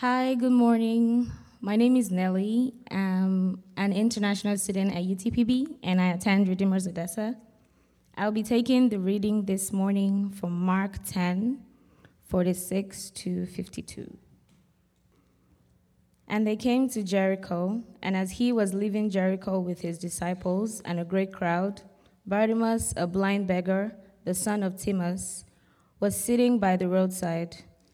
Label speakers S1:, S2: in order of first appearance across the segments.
S1: Hi, good morning. My name is Nelly. I'm an international student at UTPB and I attend Redeemers Odessa. I'll be taking the reading this morning from Mark 10, 46 to 52. And they came to Jericho, and as he was leaving Jericho with his disciples and a great crowd, Bartimaeus, a blind beggar, the son of Timaeus, was sitting by the roadside.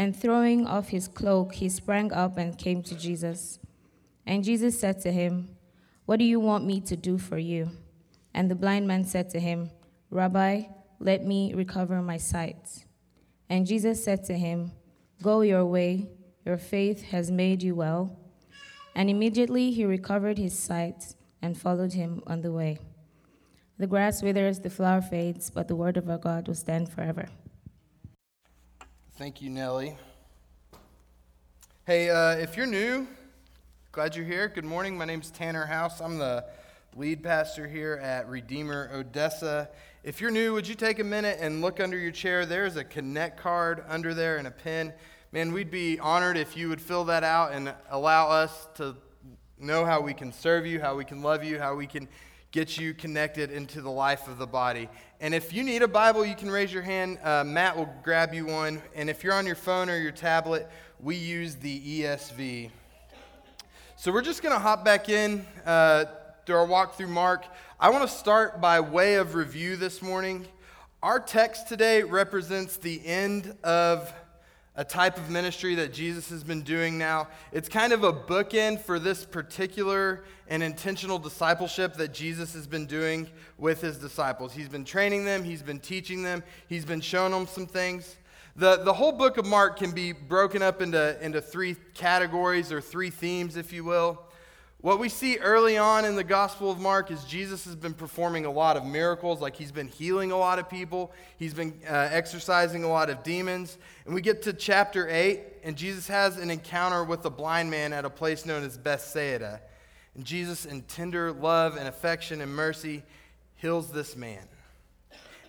S1: And throwing off his cloak, he sprang up and came to Jesus. And Jesus said to him, What do you want me to do for you? And the blind man said to him, Rabbi, let me recover my sight. And Jesus said to him, Go your way, your faith has made you well. And immediately he recovered his sight and followed him on the way. The grass withers, the flower fades, but the word of our God will stand forever.
S2: Thank you, Nellie. Hey, uh, if you're new, glad you're here. Good morning. My name's Tanner House. I'm the lead pastor here at Redeemer Odessa. If you're new, would you take a minute and look under your chair? There's a connect card under there and a pen. Man, we'd be honored if you would fill that out and allow us to know how we can serve you, how we can love you, how we can get you connected into the life of the body. And if you need a Bible, you can raise your hand. Uh, Matt will grab you one. And if you're on your phone or your tablet, we use the ESV. So we're just going to hop back in uh, through our walk through Mark. I want to start by way of review this morning. Our text today represents the end of a type of ministry that Jesus has been doing now. It's kind of a bookend for this particular and intentional discipleship that Jesus has been doing with his disciples. He's been training them, he's been teaching them, he's been showing them some things. The, the whole book of Mark can be broken up into, into three categories or three themes, if you will. What we see early on in the Gospel of Mark is Jesus has been performing a lot of miracles, like he's been healing a lot of people, he's been uh, exorcising a lot of demons. And we get to chapter 8, and Jesus has an encounter with a blind man at a place known as Bethsaida. And Jesus, in tender love and affection and mercy, heals this man.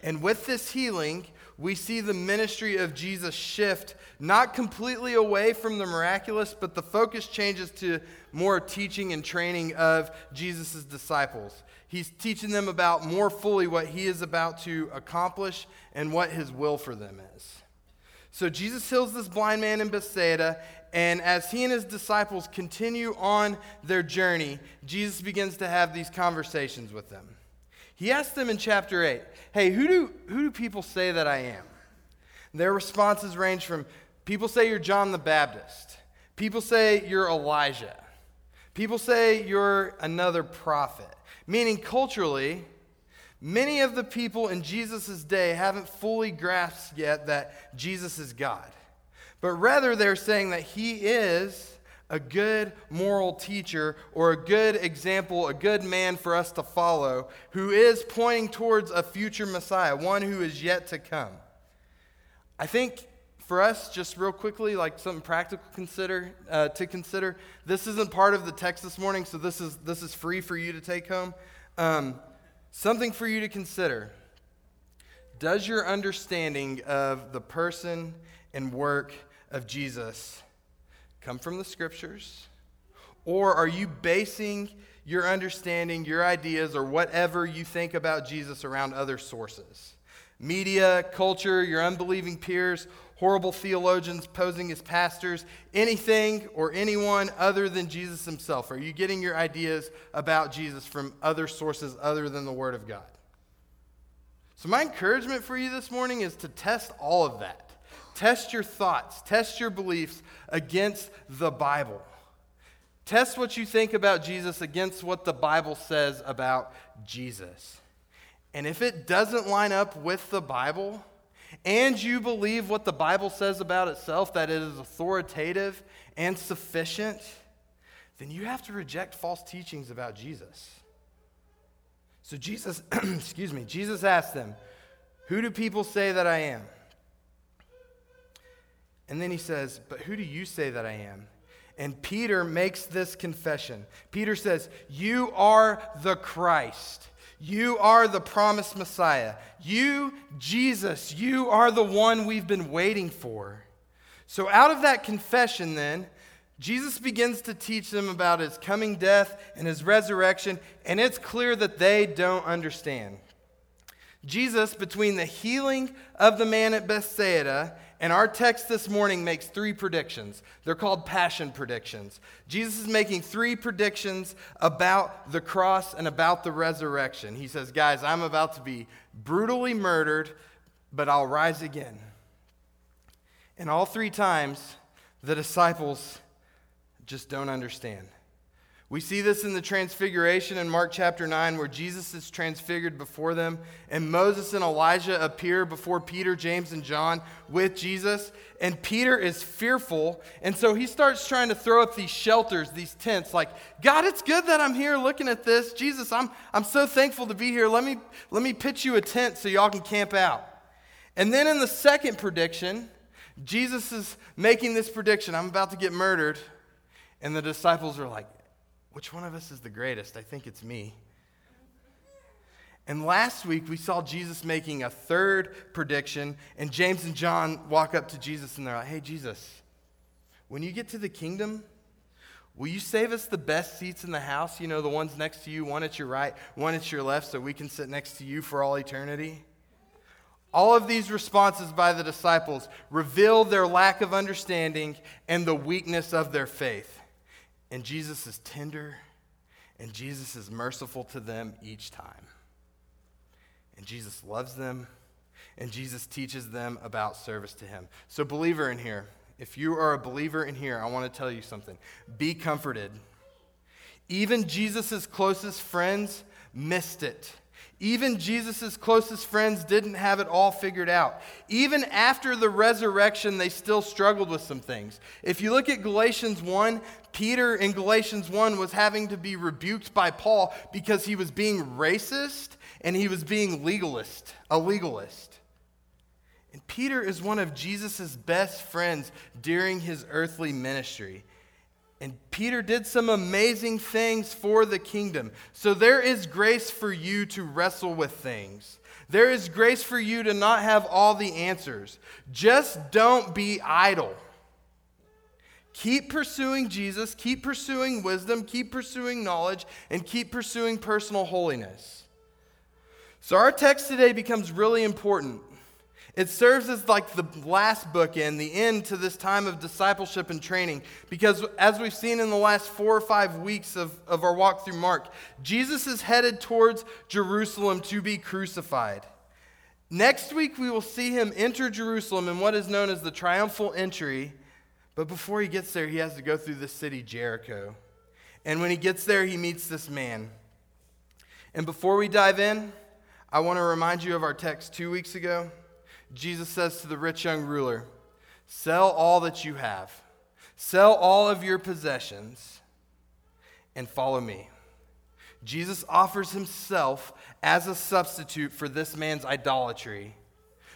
S2: And with this healing, we see the ministry of Jesus shift not completely away from the miraculous, but the focus changes to more teaching and training of Jesus' disciples. He's teaching them about more fully what he is about to accomplish and what his will for them is. So Jesus heals this blind man in Bethsaida, and as he and his disciples continue on their journey, Jesus begins to have these conversations with them. He asks them in chapter 8, Hey, who do, who do people say that I am? Their responses range from people say you're John the Baptist, people say you're Elijah, people say you're another prophet. Meaning, culturally, many of the people in Jesus' day haven't fully grasped yet that Jesus is God. But rather, they're saying that he is a good moral teacher or a good example, a good man for us to follow, who is pointing towards a future Messiah, one who is yet to come. I think for us, just real quickly, like something practical consider uh, to consider. This isn't part of the text this morning, so this is this is free for you to take home. Um, something for you to consider. Does your understanding of the person and work of Jesus come from the scriptures? Or are you basing your understanding, your ideas, or whatever you think about Jesus around other sources? media, culture, your unbelieving peers, horrible theologians posing as pastors, anything or anyone other than Jesus himself? Are you getting your ideas about Jesus from other sources other than the Word of God? So, my encouragement for you this morning is to test all of that. Test your thoughts, test your beliefs against the Bible. Test what you think about Jesus against what the Bible says about Jesus. And if it doesn't line up with the Bible, and you believe what the Bible says about itself, that it is authoritative and sufficient, then you have to reject false teachings about Jesus. So Jesus, excuse me, Jesus asked them, Who do people say that I am? And then he says, But who do you say that I am? And Peter makes this confession. Peter says, You are the Christ. You are the promised Messiah. You, Jesus, you are the one we've been waiting for. So, out of that confession, then, Jesus begins to teach them about his coming death and his resurrection, and it's clear that they don't understand. Jesus, between the healing of the man at Bethsaida and our text this morning, makes three predictions. They're called passion predictions. Jesus is making three predictions about the cross and about the resurrection. He says, Guys, I'm about to be brutally murdered, but I'll rise again. And all three times, the disciples just don't understand. We see this in the transfiguration in Mark chapter 9, where Jesus is transfigured before them, and Moses and Elijah appear before Peter, James, and John with Jesus. And Peter is fearful, and so he starts trying to throw up these shelters, these tents, like, God, it's good that I'm here looking at this. Jesus, I'm, I'm so thankful to be here. Let me, let me pitch you a tent so y'all can camp out. And then in the second prediction, Jesus is making this prediction I'm about to get murdered. And the disciples are like, which one of us is the greatest? I think it's me. And last week we saw Jesus making a third prediction, and James and John walk up to Jesus and they're like, Hey, Jesus, when you get to the kingdom, will you save us the best seats in the house? You know, the ones next to you, one at your right, one at your left, so we can sit next to you for all eternity? All of these responses by the disciples reveal their lack of understanding and the weakness of their faith. And Jesus is tender and Jesus is merciful to them each time. And Jesus loves them and Jesus teaches them about service to him. So, believer in here, if you are a believer in here, I want to tell you something. Be comforted. Even Jesus' closest friends missed it. Even Jesus' closest friends didn't have it all figured out. Even after the resurrection, they still struggled with some things. If you look at Galatians 1, Peter in Galatians 1 was having to be rebuked by Paul because he was being racist and he was being legalist, a legalist. And Peter is one of Jesus' best friends during his earthly ministry. And Peter did some amazing things for the kingdom. So there is grace for you to wrestle with things. There is grace for you to not have all the answers. Just don't be idle. Keep pursuing Jesus, keep pursuing wisdom, keep pursuing knowledge, and keep pursuing personal holiness. So, our text today becomes really important it serves as like the last bookend, the end to this time of discipleship and training. Because as we've seen in the last four or five weeks of, of our walk through Mark, Jesus is headed towards Jerusalem to be crucified. Next week, we will see him enter Jerusalem in what is known as the triumphal entry. But before he gets there, he has to go through the city, Jericho. And when he gets there, he meets this man. And before we dive in, I want to remind you of our text two weeks ago. Jesus says to the rich young ruler, Sell all that you have, sell all of your possessions, and follow me. Jesus offers himself as a substitute for this man's idolatry,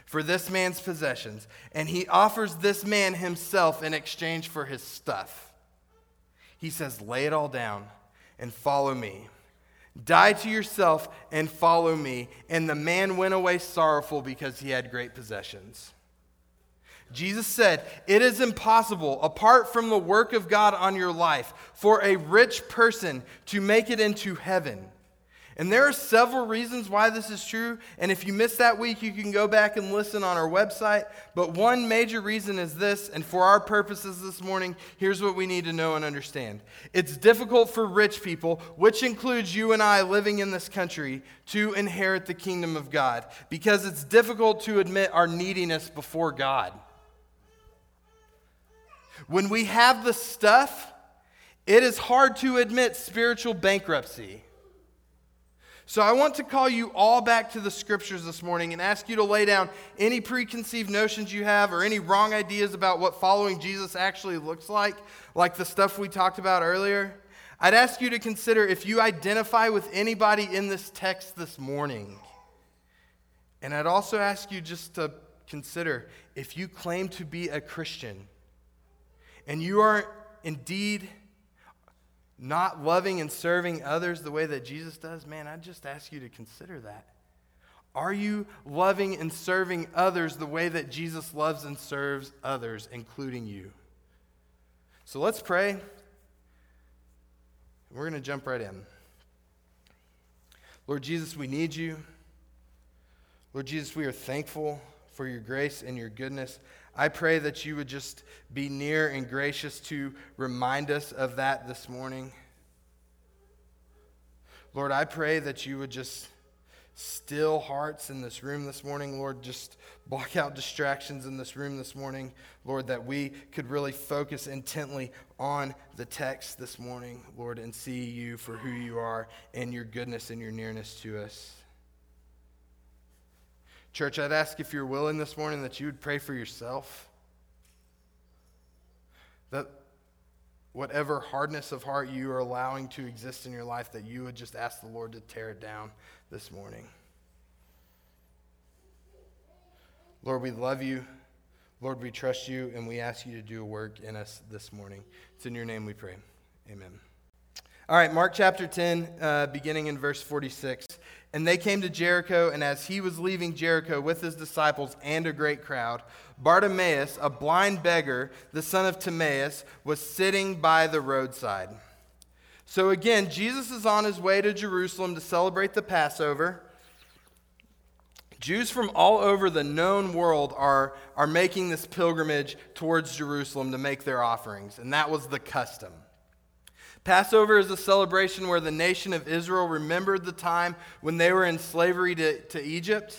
S2: for this man's possessions, and he offers this man himself in exchange for his stuff. He says, Lay it all down and follow me. Die to yourself and follow me. And the man went away sorrowful because he had great possessions. Jesus said, It is impossible, apart from the work of God on your life, for a rich person to make it into heaven. And there are several reasons why this is true. And if you missed that week, you can go back and listen on our website. But one major reason is this, and for our purposes this morning, here's what we need to know and understand it's difficult for rich people, which includes you and I living in this country, to inherit the kingdom of God because it's difficult to admit our neediness before God. When we have the stuff, it is hard to admit spiritual bankruptcy. So I want to call you all back to the scriptures this morning and ask you to lay down any preconceived notions you have or any wrong ideas about what following Jesus actually looks like, like the stuff we talked about earlier. I'd ask you to consider if you identify with anybody in this text this morning. And I'd also ask you just to consider if you claim to be a Christian and you are indeed not loving and serving others the way that Jesus does, man, I'd just ask you to consider that. Are you loving and serving others the way that Jesus loves and serves others, including you? So let's pray. We're going to jump right in. Lord Jesus, we need you. Lord Jesus, we are thankful for your grace and your goodness. I pray that you would just be near and gracious to remind us of that this morning. Lord, I pray that you would just still hearts in this room this morning. Lord, just block out distractions in this room this morning. Lord, that we could really focus intently on the text this morning, Lord, and see you for who you are and your goodness and your nearness to us. Church, I'd ask if you're willing this morning that you would pray for yourself. That whatever hardness of heart you are allowing to exist in your life, that you would just ask the Lord to tear it down this morning. Lord, we love you. Lord, we trust you, and we ask you to do a work in us this morning. It's in your name we pray. Amen. All right, Mark chapter 10, uh, beginning in verse 46. And they came to Jericho, and as he was leaving Jericho with his disciples and a great crowd, Bartimaeus, a blind beggar, the son of Timaeus, was sitting by the roadside. So again, Jesus is on his way to Jerusalem to celebrate the Passover. Jews from all over the known world are, are making this pilgrimage towards Jerusalem to make their offerings, and that was the custom. Passover is a celebration where the nation of Israel remembered the time when they were in slavery to, to Egypt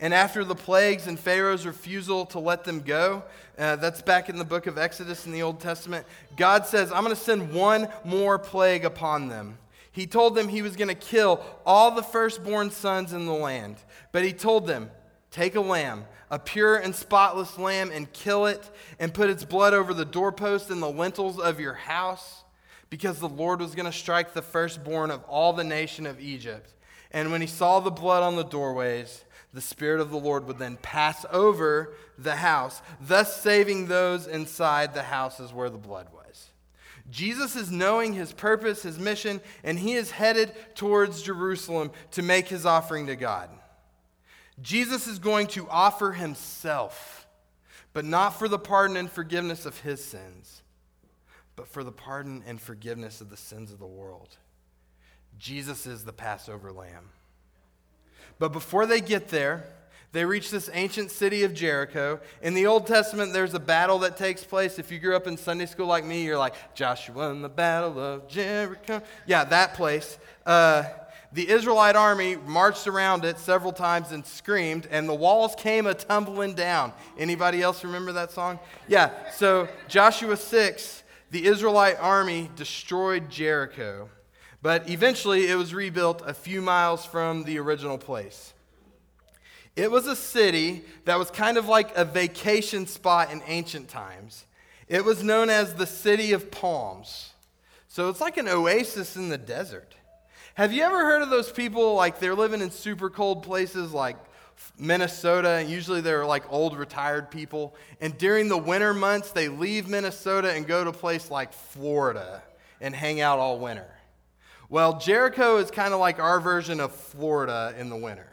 S2: and after the plagues and Pharaoh's refusal to let them go, uh, that's back in the book of Exodus in the Old Testament, God says, I'm going to send one more plague upon them. He told them he was going to kill all the firstborn sons in the land. But he told them, Take a lamb, a pure and spotless lamb, and kill it, and put its blood over the doorpost and the lintels of your house, because the Lord was going to strike the firstborn of all the nation of Egypt. And when he saw the blood on the doorways, the Spirit of the Lord would then pass over the house, thus saving those inside the houses where the blood was. Jesus is knowing his purpose, his mission, and he is headed towards Jerusalem to make his offering to God. Jesus is going to offer himself, but not for the pardon and forgiveness of his sins, but for the pardon and forgiveness of the sins of the world. Jesus is the Passover lamb. But before they get there, they reach this ancient city of Jericho. In the Old Testament, there's a battle that takes place. If you grew up in Sunday school like me, you're like, Joshua and the Battle of Jericho. Yeah, that place. Uh, the Israelite army marched around it several times and screamed, and the walls came a tumbling down. Anybody else remember that song? Yeah, so Joshua 6, the Israelite army destroyed Jericho. But eventually it was rebuilt a few miles from the original place. It was a city that was kind of like a vacation spot in ancient times. It was known as the City of Palms. So it's like an oasis in the desert. Have you ever heard of those people like they're living in super cold places like Minnesota, usually they're like old retired people. And during the winter months, they leave Minnesota and go to a place like Florida and hang out all winter. Well, Jericho is kind of like our version of Florida in the winter.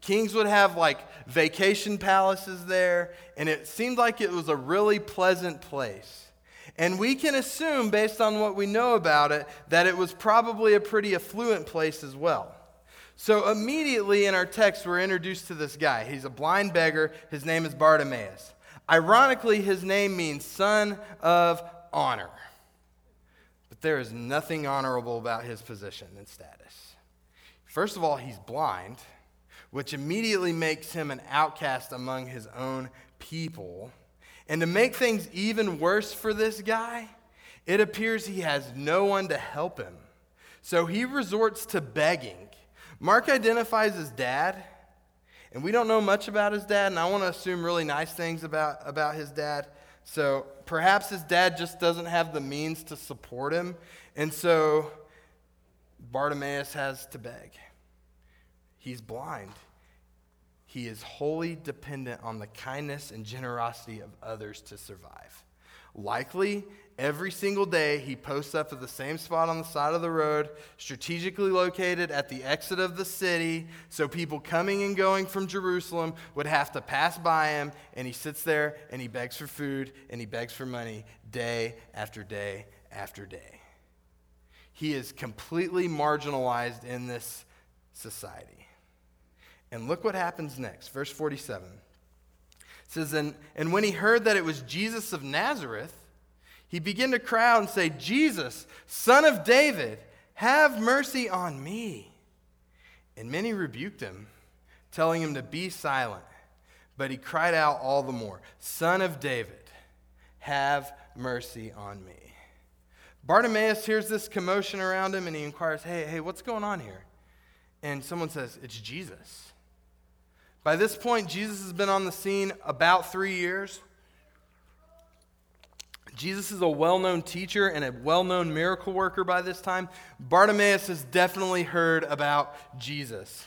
S2: Kings would have like vacation palaces there, and it seemed like it was a really pleasant place. And we can assume, based on what we know about it, that it was probably a pretty affluent place as well. So immediately in our text, we're introduced to this guy. He's a blind beggar. His name is Bartimaeus. Ironically, his name means son of honor But there is nothing honorable about his position and status. First of all, he's blind, which immediately makes him an outcast among his own people. And to make things even worse for this guy, it appears he has no one to help him. So he resorts to begging. Mark identifies his dad, and we don't know much about his dad, and I want to assume really nice things about, about his dad. So perhaps his dad just doesn't have the means to support him. And so Bartimaeus has to beg. He's blind. He is wholly dependent on the kindness and generosity of others to survive. Likely, every single day, he posts up at the same spot on the side of the road, strategically located at the exit of the city, so people coming and going from Jerusalem would have to pass by him, and he sits there and he begs for food and he begs for money day after day after day. He is completely marginalized in this society. And look what happens next. Verse 47 it says, and, and when he heard that it was Jesus of Nazareth, he began to cry out and say, Jesus, son of David, have mercy on me. And many rebuked him, telling him to be silent. But he cried out all the more, Son of David, have mercy on me. Bartimaeus hears this commotion around him and he inquires, Hey, hey, what's going on here? And someone says, It's Jesus. By this point, Jesus has been on the scene about three years. Jesus is a well known teacher and a well known miracle worker by this time. Bartimaeus has definitely heard about Jesus.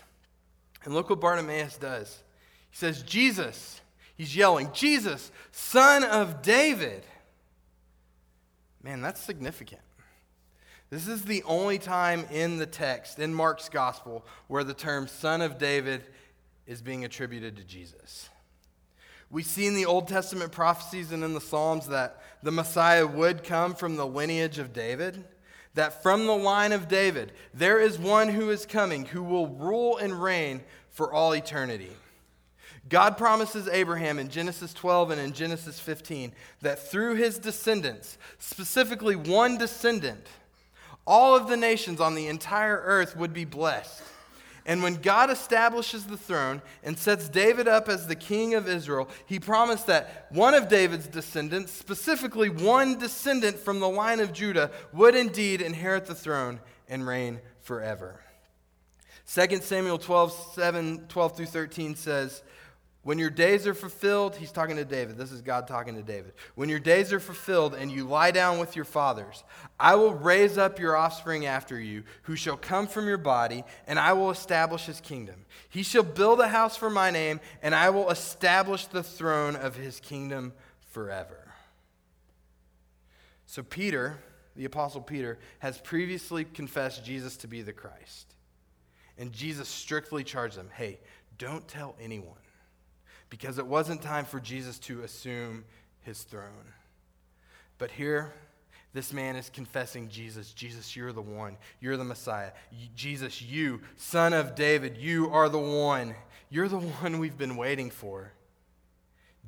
S2: And look what Bartimaeus does. He says, Jesus, he's yelling, Jesus, son of David. Man, that's significant. This is the only time in the text, in Mark's gospel, where the term son of David is being attributed to Jesus. We see in the Old Testament prophecies and in the Psalms that the Messiah would come from the lineage of David, that from the line of David, there is one who is coming who will rule and reign for all eternity. God promises Abraham in Genesis 12 and in Genesis 15 that through his descendants, specifically one descendant, all of the nations on the entire earth would be blessed. And when God establishes the throne and sets David up as the king of Israel, he promised that one of David's descendants, specifically one descendant from the line of Judah, would indeed inherit the throne and reign forever. 2 Samuel 12, 7, 12 through 13 says, when your days are fulfilled, he's talking to David. This is God talking to David. When your days are fulfilled and you lie down with your fathers, I will raise up your offspring after you, who shall come from your body, and I will establish his kingdom. He shall build a house for my name, and I will establish the throne of his kingdom forever. So, Peter, the Apostle Peter, has previously confessed Jesus to be the Christ. And Jesus strictly charged them hey, don't tell anyone because it wasn't time for Jesus to assume his throne. But here, this man is confessing Jesus. Jesus, you're the one. You're the Messiah. Jesus, you, son of David, you are the one. You're the one we've been waiting for.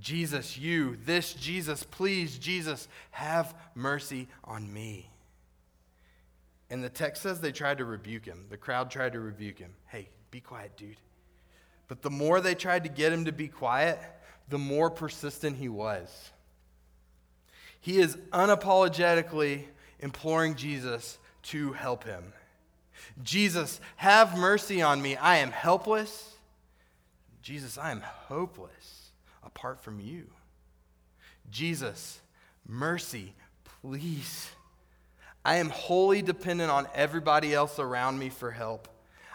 S2: Jesus, you, this Jesus, please, Jesus, have mercy on me. And the text says they tried to rebuke him. The crowd tried to rebuke him. Hey, be quiet, dude. But the more they tried to get him to be quiet, the more persistent he was. He is unapologetically imploring Jesus to help him. Jesus, have mercy on me. I am helpless. Jesus, I am hopeless apart from you. Jesus, mercy, please. I am wholly dependent on everybody else around me for help.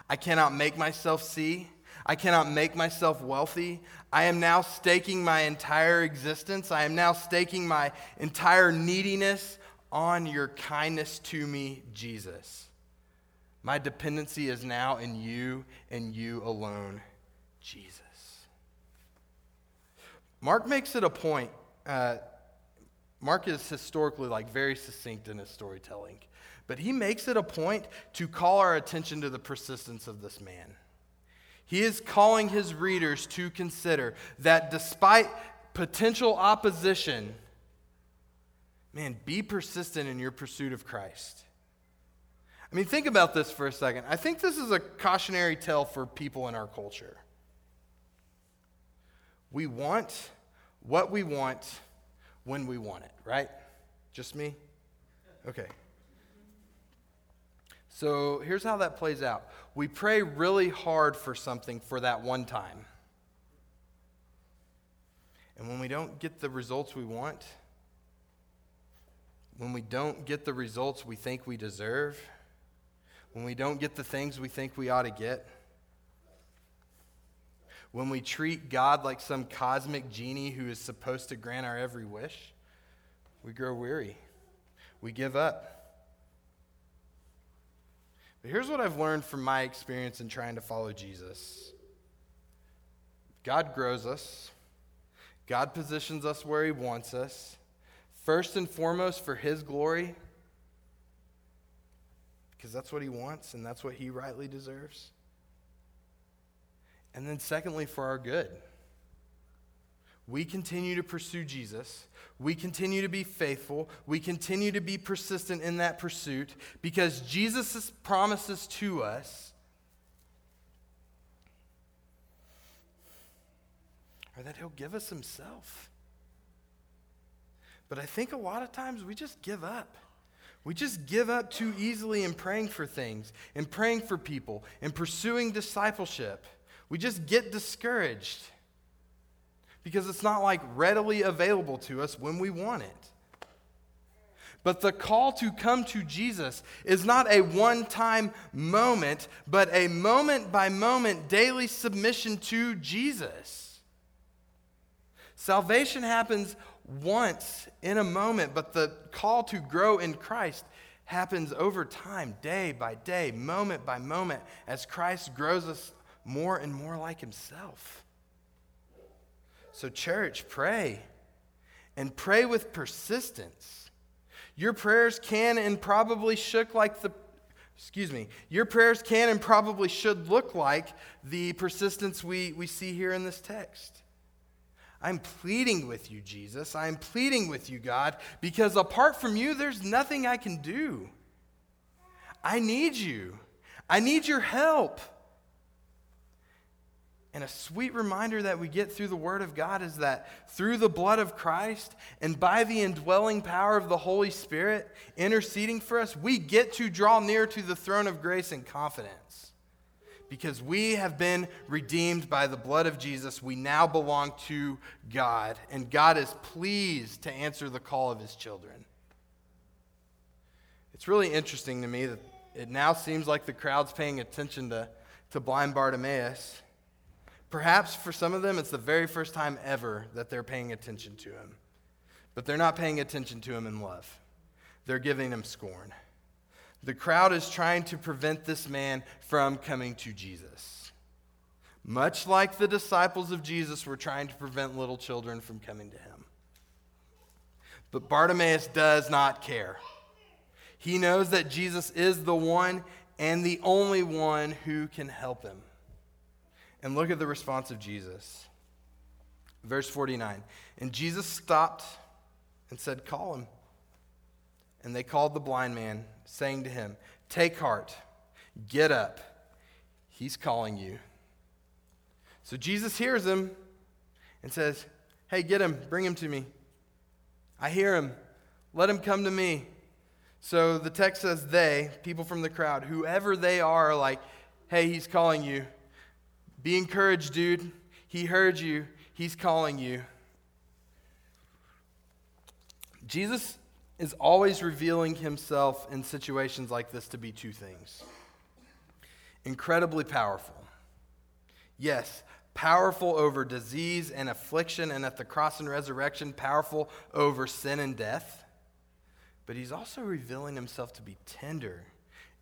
S2: I cannot make myself see. I cannot make myself wealthy. I am now staking my entire existence. I am now staking my entire neediness on your kindness to me, Jesus. My dependency is now in you and you alone, Jesus. Mark makes it a point. Uh, Mark is historically like very succinct in his storytelling, but he makes it a point to call our attention to the persistence of this man. He is calling his readers to consider that despite potential opposition, man, be persistent in your pursuit of Christ. I mean, think about this for a second. I think this is a cautionary tale for people in our culture. We want what we want when we want it, right? Just me? Okay. So here's how that plays out we pray really hard for something for that one time. And when we don't get the results we want, when we don't get the results we think we deserve, when we don't get the things we think we ought to get, when we treat God like some cosmic genie who is supposed to grant our every wish, we grow weary. We give up. But here's what I've learned from my experience in trying to follow Jesus God grows us, God positions us where He wants us, first and foremost for His glory, because that's what He wants and that's what He rightly deserves. And then, secondly, for our good. We continue to pursue Jesus. We continue to be faithful. We continue to be persistent in that pursuit because Jesus' promises to us are that He'll give us Himself. But I think a lot of times we just give up. We just give up too easily in praying for things, in praying for people, in pursuing discipleship. We just get discouraged because it's not like readily available to us when we want it. But the call to come to Jesus is not a one time moment, but a moment by moment daily submission to Jesus. Salvation happens once in a moment, but the call to grow in Christ happens over time, day by day, moment by moment, as Christ grows us more and more like himself. So, church, pray and pray with persistence. Your prayers can and probably shook like the excuse me, your prayers can and probably should look like the persistence we, we see here in this text. I'm pleading with you, Jesus. I'm pleading with you, God, because apart from you, there's nothing I can do. I need you. I need your help. And a sweet reminder that we get through the Word of God is that through the blood of Christ and by the indwelling power of the Holy Spirit interceding for us, we get to draw near to the throne of grace in confidence. Because we have been redeemed by the blood of Jesus, we now belong to God, and God is pleased to answer the call of his children. It's really interesting to me that it now seems like the crowd's paying attention to, to blind Bartimaeus. Perhaps for some of them, it's the very first time ever that they're paying attention to him. But they're not paying attention to him in love, they're giving him scorn. The crowd is trying to prevent this man from coming to Jesus. Much like the disciples of Jesus were trying to prevent little children from coming to him. But Bartimaeus does not care. He knows that Jesus is the one and the only one who can help him. And look at the response of Jesus. Verse 49. And Jesus stopped and said, Call him. And they called the blind man, saying to him, Take heart, get up. He's calling you. So Jesus hears him and says, Hey, get him, bring him to me. I hear him. Let him come to me. So the text says, They, people from the crowd, whoever they are, are like, Hey, he's calling you. Be encouraged, dude. He heard you, he's calling you. Jesus is always revealing himself in situations like this to be two things incredibly powerful. Yes, powerful over disease and affliction, and at the cross and resurrection, powerful over sin and death. But he's also revealing himself to be tender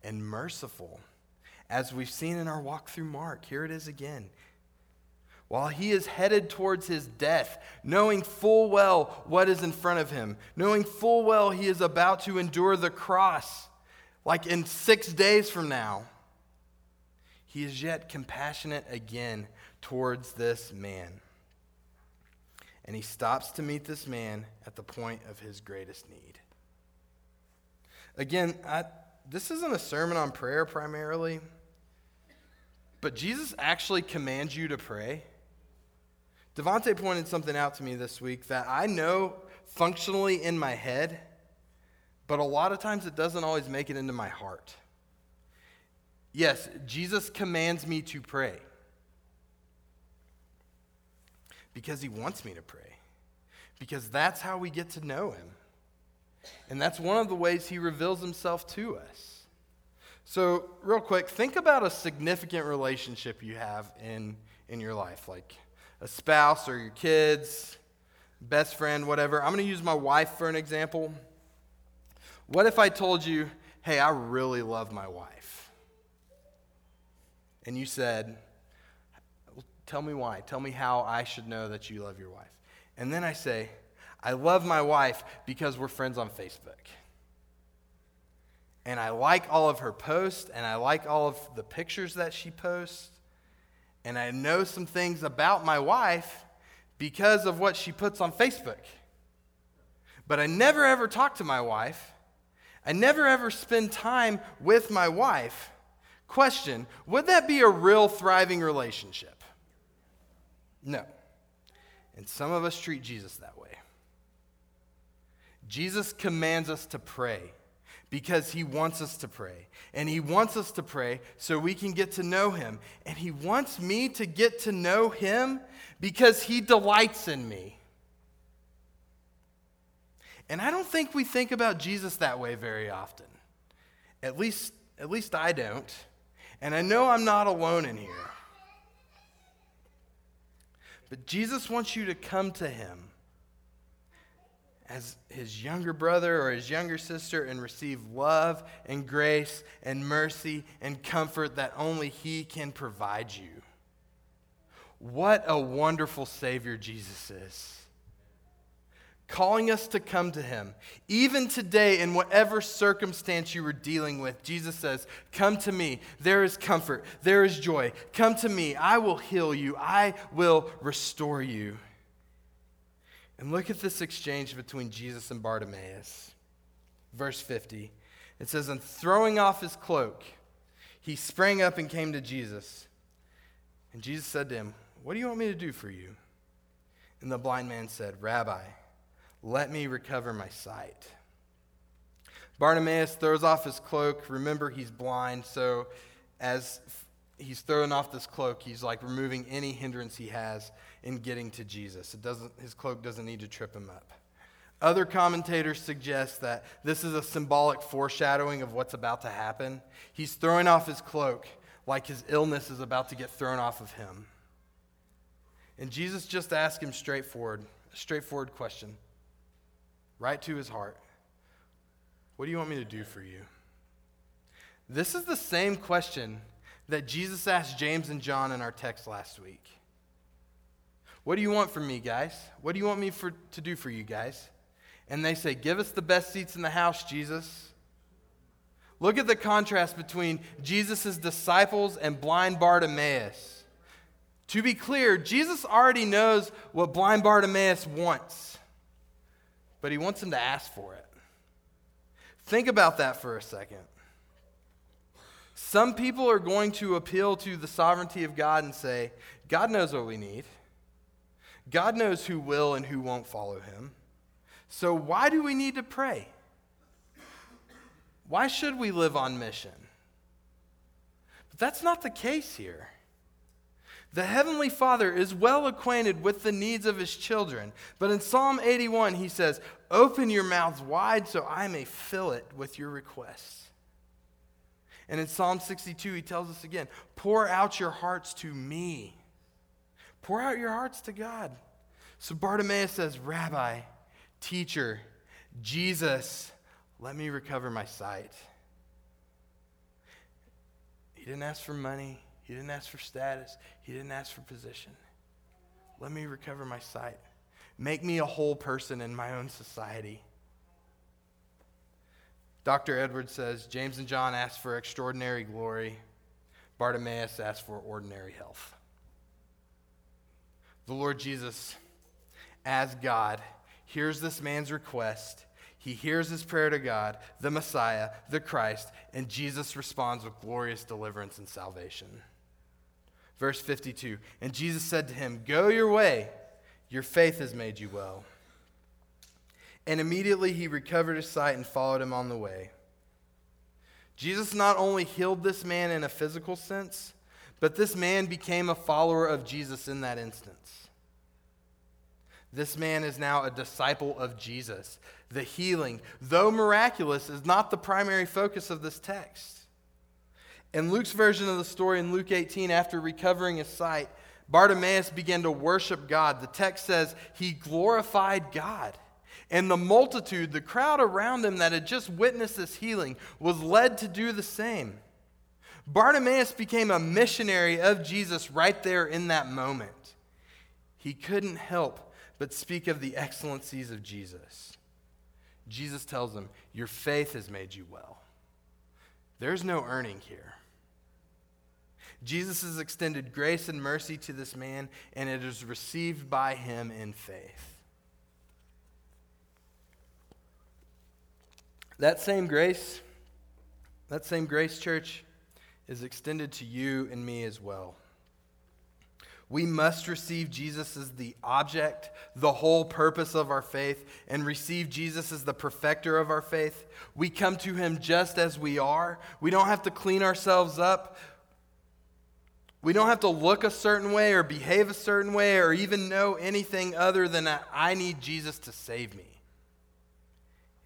S2: and merciful as we've seen in our walk through Mark. Here it is again. While he is headed towards his death, knowing full well what is in front of him, knowing full well he is about to endure the cross, like in six days from now, he is yet compassionate again towards this man. And he stops to meet this man at the point of his greatest need. Again, I, this isn't a sermon on prayer primarily. But Jesus actually commands you to pray. Devonte pointed something out to me this week that I know functionally in my head, but a lot of times it doesn't always make it into my heart. Yes, Jesus commands me to pray because he wants me to pray, because that's how we get to know him. And that's one of the ways he reveals himself to us. So, real quick, think about a significant relationship you have in, in your life, like a spouse or your kids, best friend, whatever. I'm going to use my wife for an example. What if I told you, hey, I really love my wife? And you said, tell me why. Tell me how I should know that you love your wife. And then I say, I love my wife because we're friends on Facebook. And I like all of her posts, and I like all of the pictures that she posts. And I know some things about my wife because of what she puts on Facebook. But I never ever talk to my wife. I never ever spend time with my wife. Question Would that be a real thriving relationship? No. And some of us treat Jesus that way. Jesus commands us to pray because he wants us to pray. And he wants us to pray so we can get to know him. And he wants me to get to know him because he delights in me. And I don't think we think about Jesus that way very often. At least, at least I don't. And I know I'm not alone in here. But Jesus wants you to come to him as his younger brother or his younger sister and receive love and grace and mercy and comfort that only he can provide you. What a wonderful Savior Jesus is. Calling us to come to him. Even today, in whatever circumstance you were dealing with, Jesus says, Come to me. There is comfort. There is joy. Come to me. I will heal you. I will restore you. And look at this exchange between Jesus and Bartimaeus. Verse 50. It says, And throwing off his cloak, he sprang up and came to Jesus. And Jesus said to him, What do you want me to do for you? And the blind man said, Rabbi, let me recover my sight. Bartimaeus throws off his cloak. Remember, he's blind, so as he's throwing off this cloak, he's like removing any hindrance he has in getting to Jesus. It doesn't, his cloak doesn't need to trip him up. Other commentators suggest that this is a symbolic foreshadowing of what's about to happen. He's throwing off his cloak like his illness is about to get thrown off of him. And Jesus just asked him straightforward, a straightforward question, right to his heart. What do you want me to do for you? This is the same question that Jesus asked James and John in our text last week. What do you want from me, guys? What do you want me for, to do for you guys? And they say, Give us the best seats in the house, Jesus. Look at the contrast between Jesus' disciples and blind Bartimaeus. To be clear, Jesus already knows what blind Bartimaeus wants, but he wants him to ask for it. Think about that for a second. Some people are going to appeal to the sovereignty of God and say, God knows what we need. God knows who will and who won't follow him. So why do we need to pray? Why should we live on mission? But that's not the case here. The Heavenly Father is well acquainted with the needs of His children. But in Psalm 81, He says, Open your mouths wide so I may fill it with your requests. And in Psalm 62, He tells us again, Pour out your hearts to me. Pour out your hearts to God. So Bartimaeus says, Rabbi, teacher, Jesus, let me recover my sight. He didn't ask for money. He didn't ask for status. He didn't ask for position. Let me recover my sight. Make me a whole person in my own society. Dr. Edwards says James and John asked for extraordinary glory, Bartimaeus asked for ordinary health. The Lord Jesus, as God, hears this man's request. He hears his prayer to God, the Messiah, the Christ, and Jesus responds with glorious deliverance and salvation. Verse 52 And Jesus said to him, Go your way, your faith has made you well. And immediately he recovered his sight and followed him on the way. Jesus not only healed this man in a physical sense, but this man became a follower of Jesus in that instance. This man is now a disciple of Jesus. the healing, though miraculous, is not the primary focus of this text. In Luke's version of the story, in Luke 18, after recovering his sight, Bartimaeus began to worship God. The text says he glorified God. And the multitude, the crowd around him that had just witnessed this healing, was led to do the same. Bartimaeus became a missionary of Jesus right there in that moment. He couldn't help but speak of the excellencies of Jesus. Jesus tells him, Your faith has made you well. There's no earning here. Jesus has extended grace and mercy to this man, and it is received by him in faith. That same grace, that same grace, church, is extended to you and me as well. We must receive Jesus as the object, the whole purpose of our faith, and receive Jesus as the perfecter of our faith. We come to him just as we are. We don't have to clean ourselves up. We don't have to look a certain way or behave a certain way or even know anything other than I need Jesus to save me.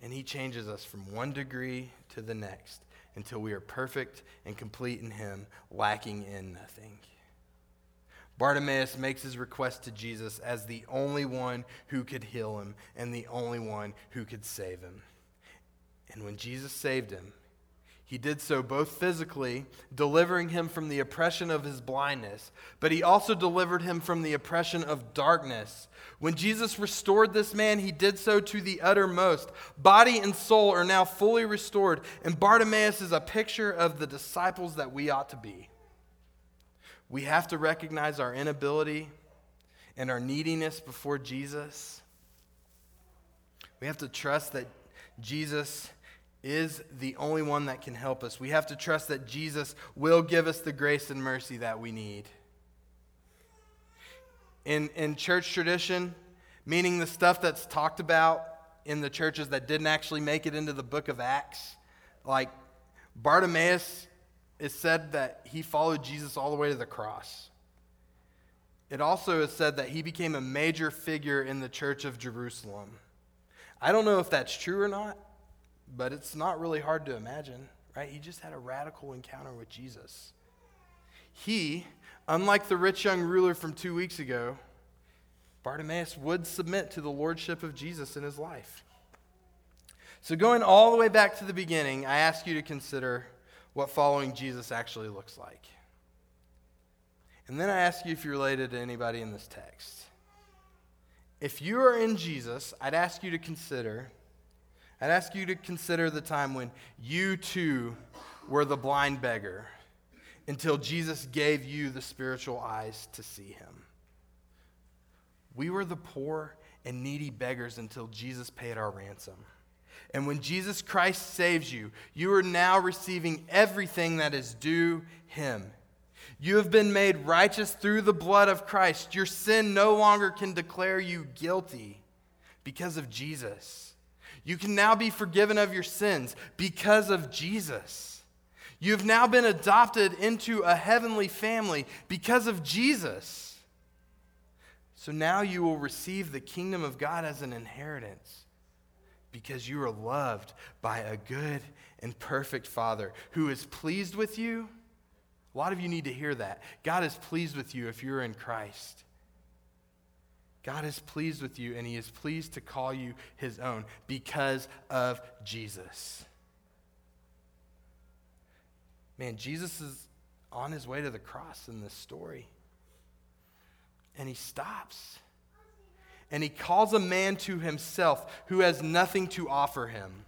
S2: And he changes us from one degree to the next until we are perfect and complete in him, lacking in nothing. Bartimaeus makes his request to Jesus as the only one who could heal him and the only one who could save him. And when Jesus saved him, he did so both physically, delivering him from the oppression of his blindness, but he also delivered him from the oppression of darkness. When Jesus restored this man, he did so to the uttermost. Body and soul are now fully restored, and Bartimaeus is a picture of the disciples that we ought to be. We have to recognize our inability and our neediness before Jesus. We have to trust that Jesus is the only one that can help us. We have to trust that Jesus will give us the grace and mercy that we need. In, in church tradition, meaning the stuff that's talked about in the churches that didn't actually make it into the book of Acts, like Bartimaeus is said that he followed Jesus all the way to the cross. It also is said that he became a major figure in the church of Jerusalem. I don't know if that's true or not, but it's not really hard to imagine, right? He just had a radical encounter with Jesus. He, unlike the rich young ruler from two weeks ago, Bartimaeus would submit to the lordship of Jesus in his life. So, going all the way back to the beginning, I ask you to consider what following Jesus actually looks like. And then I ask you if you're related to anybody in this text. If you are in Jesus, I'd ask you to consider I'd ask you to consider the time when you too were the blind beggar until Jesus gave you the spiritual eyes to see him. We were the poor and needy beggars until Jesus paid our ransom. And when Jesus Christ saves you, you are now receiving everything that is due him. You have been made righteous through the blood of Christ. Your sin no longer can declare you guilty because of Jesus. You can now be forgiven of your sins because of Jesus. You've now been adopted into a heavenly family because of Jesus. So now you will receive the kingdom of God as an inheritance because you are loved by a good and perfect Father who is pleased with you. A lot of you need to hear that. God is pleased with you if you're in Christ. God is pleased with you, and He is pleased to call you His own because of Jesus. Man, Jesus is on his way to the cross in this story. And he stops. And he calls a man to himself who has nothing to offer him.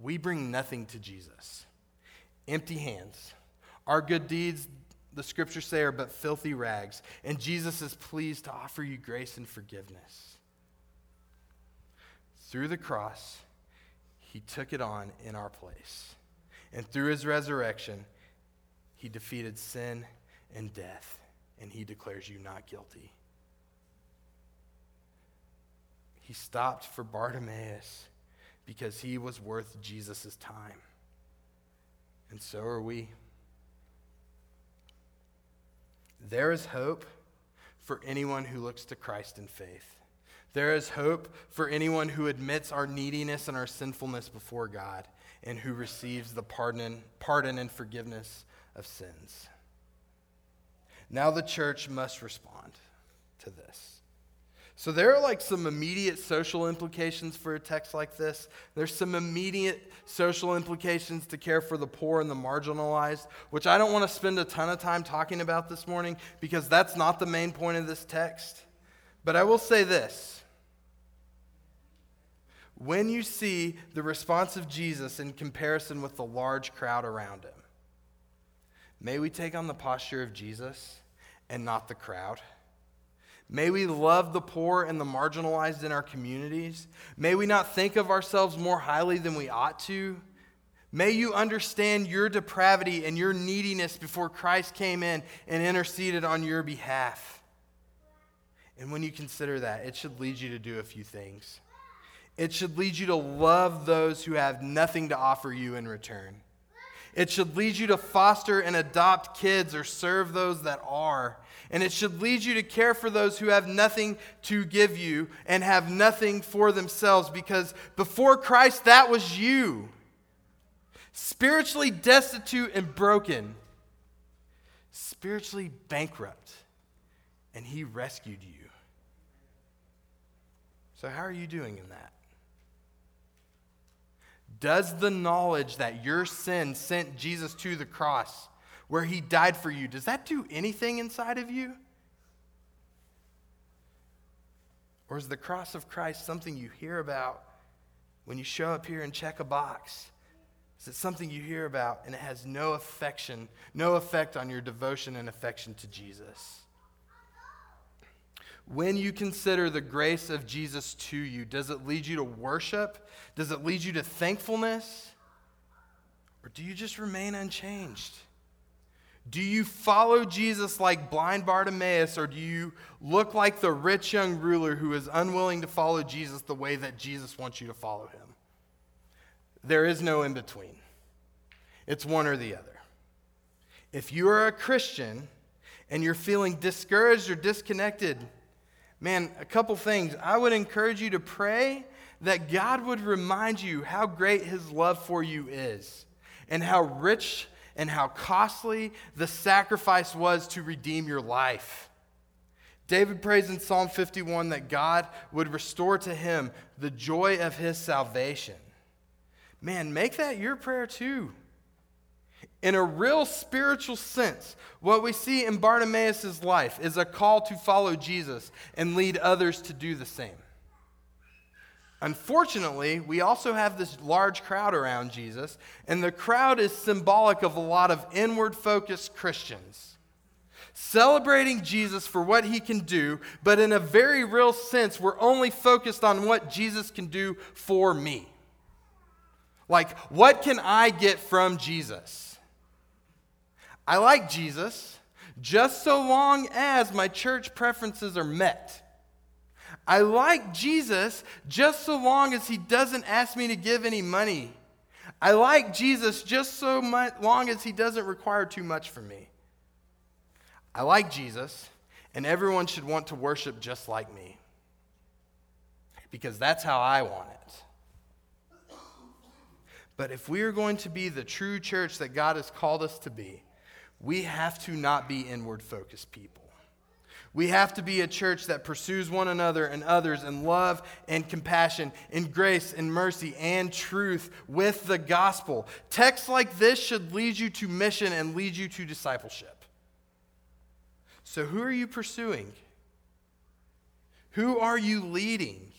S2: We bring nothing to Jesus. Empty hands. Our good deeds, the scriptures say, are but filthy rags, and Jesus is pleased to offer you grace and forgiveness. Through the cross, he took it on in our place. And through his resurrection, he defeated sin and death, and he declares you not guilty. He stopped for Bartimaeus because he was worth Jesus' time. And so are we. There is hope for anyone who looks to Christ in faith. There is hope for anyone who admits our neediness and our sinfulness before God and who receives the pardon, pardon and forgiveness of sins. Now the church must respond to this. So there are like some immediate social implications for a text like this. There's some immediate social implications to care for the poor and the marginalized, which I don't want to spend a ton of time talking about this morning because that's not the main point of this text. But I will say this. When you see the response of Jesus in comparison with the large crowd around him, may we take on the posture of Jesus and not the crowd. May we love the poor and the marginalized in our communities. May we not think of ourselves more highly than we ought to. May you understand your depravity and your neediness before Christ came in and interceded on your behalf. And when you consider that, it should lead you to do a few things. It should lead you to love those who have nothing to offer you in return. It should lead you to foster and adopt kids or serve those that are. And it should lead you to care for those who have nothing to give you and have nothing for themselves because before Christ, that was you. Spiritually destitute and broken, spiritually bankrupt, and He rescued you. So, how are you doing in that? Does the knowledge that your sin sent Jesus to the cross where he died for you, does that do anything inside of you? Or is the cross of Christ something you hear about when you show up here and check a box? Is it something you hear about and it has no affection, no effect on your devotion and affection to Jesus? When you consider the grace of Jesus to you, does it lead you to worship? Does it lead you to thankfulness? Or do you just remain unchanged? Do you follow Jesus like blind Bartimaeus, or do you look like the rich young ruler who is unwilling to follow Jesus the way that Jesus wants you to follow him? There is no in between, it's one or the other. If you are a Christian and you're feeling discouraged or disconnected, man, a couple things. I would encourage you to pray that God would remind you how great his love for you is and how rich and how costly the sacrifice was to redeem your life. David prays in Psalm 51 that God would restore to him the joy of his salvation. Man, make that your prayer too. In a real spiritual sense, what we see in Bartimaeus' life is a call to follow Jesus and lead others to do the same. Unfortunately, we also have this large crowd around Jesus, and the crowd is symbolic of a lot of inward focused Christians. Celebrating Jesus for what he can do, but in a very real sense, we're only focused on what Jesus can do for me. Like, what can I get from Jesus? I like Jesus just so long as my church preferences are met. I like Jesus just so long as he doesn't ask me to give any money. I like Jesus just so much, long as he doesn't require too much from me. I like Jesus, and everyone should want to worship just like me because that's how I want it. But if we are going to be the true church that God has called us to be, we have to not be inward focused people. We have to be a church that pursues one another and others in love and compassion, in grace and mercy and truth with the gospel. Texts like this should lead you to mission and lead you to discipleship. So, who are you pursuing? Who are you leading?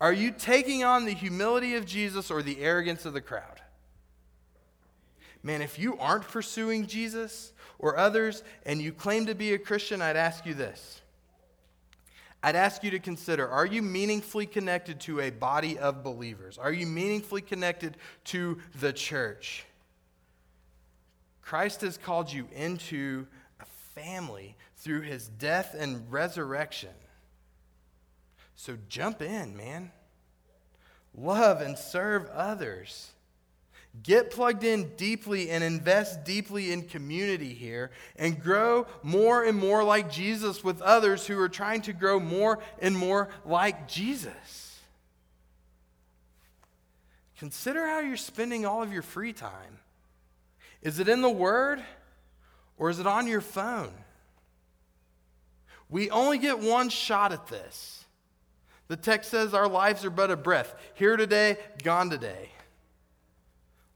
S2: Are you taking on the humility of Jesus or the arrogance of the crowd? Man, if you aren't pursuing Jesus, or others and you claim to be a Christian, I'd ask you this. I'd ask you to consider are you meaningfully connected to a body of believers? Are you meaningfully connected to the church? Christ has called you into a family through his death and resurrection. So jump in, man. Love and serve others. Get plugged in deeply and invest deeply in community here and grow more and more like Jesus with others who are trying to grow more and more like Jesus. Consider how you're spending all of your free time. Is it in the Word or is it on your phone? We only get one shot at this. The text says our lives are but a breath here today, gone today.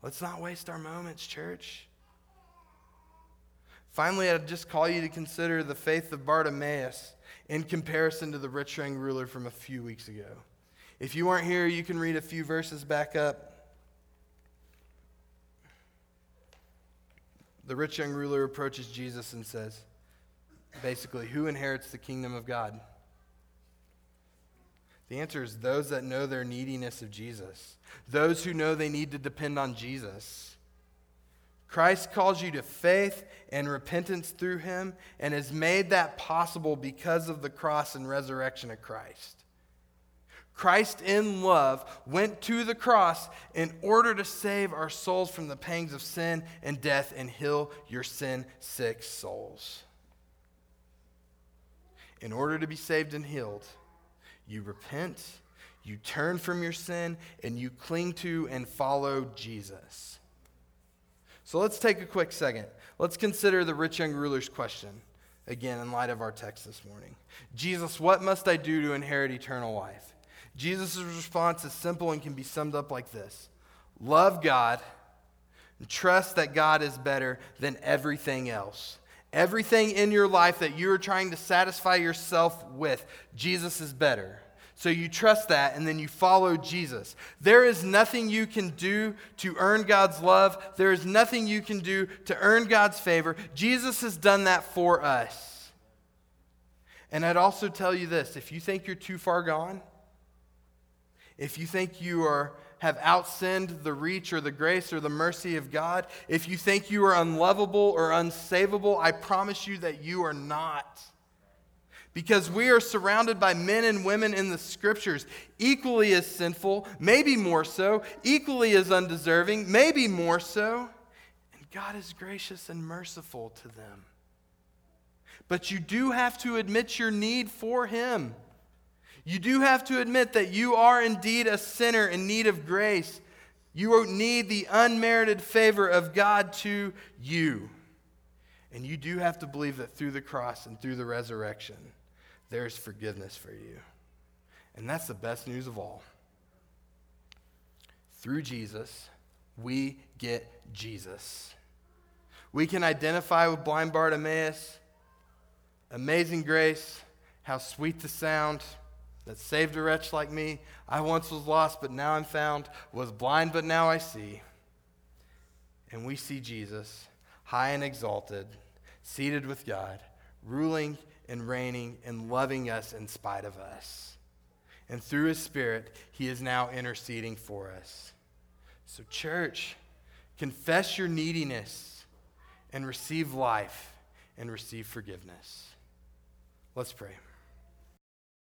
S2: Let's not waste our moments, church. Finally, I'd just call you to consider the faith of Bartimaeus in comparison to the rich young ruler from a few weeks ago. If you weren't here, you can read a few verses back up. The rich young ruler approaches Jesus and says, basically, who inherits the kingdom of God? The answer is those that know their neediness of Jesus, those who know they need to depend on Jesus. Christ calls you to faith and repentance through him and has made that possible because of the cross and resurrection of Christ. Christ, in love, went to the cross in order to save our souls from the pangs of sin and death and heal your sin sick souls. In order to be saved and healed, you repent, you turn from your sin, and you cling to and follow Jesus. So let's take a quick second. Let's consider the rich young ruler's question, again, in light of our text this morning. Jesus, what must I do to inherit eternal life? Jesus' response is simple and can be summed up like this Love God and trust that God is better than everything else. Everything in your life that you are trying to satisfy yourself with, Jesus is better. So you trust that and then you follow Jesus. There is nothing you can do to earn God's love. There is nothing you can do to earn God's favor. Jesus has done that for us. And I'd also tell you this if you think you're too far gone, if you think you are have outsinned the reach or the grace or the mercy of God, if you think you are unlovable or unsavable, I promise you that you are not. Because we are surrounded by men and women in the scriptures equally as sinful, maybe more so, equally as undeserving, maybe more so. And God is gracious and merciful to them. But you do have to admit your need for Him. You do have to admit that you are indeed a sinner in need of grace. You need the unmerited favor of God to you. And you do have to believe that through the cross and through the resurrection, there's forgiveness for you. And that's the best news of all. Through Jesus, we get Jesus. We can identify with blind Bartimaeus. Amazing grace, how sweet the sound that saved a wretch like me. I once was lost, but now I'm found, was blind, but now I see. And we see Jesus, high and exalted, seated with God, ruling and reigning and loving us in spite of us. And through his Spirit, he is now interceding for us. So, church, confess your neediness and receive life and receive forgiveness. Let's pray.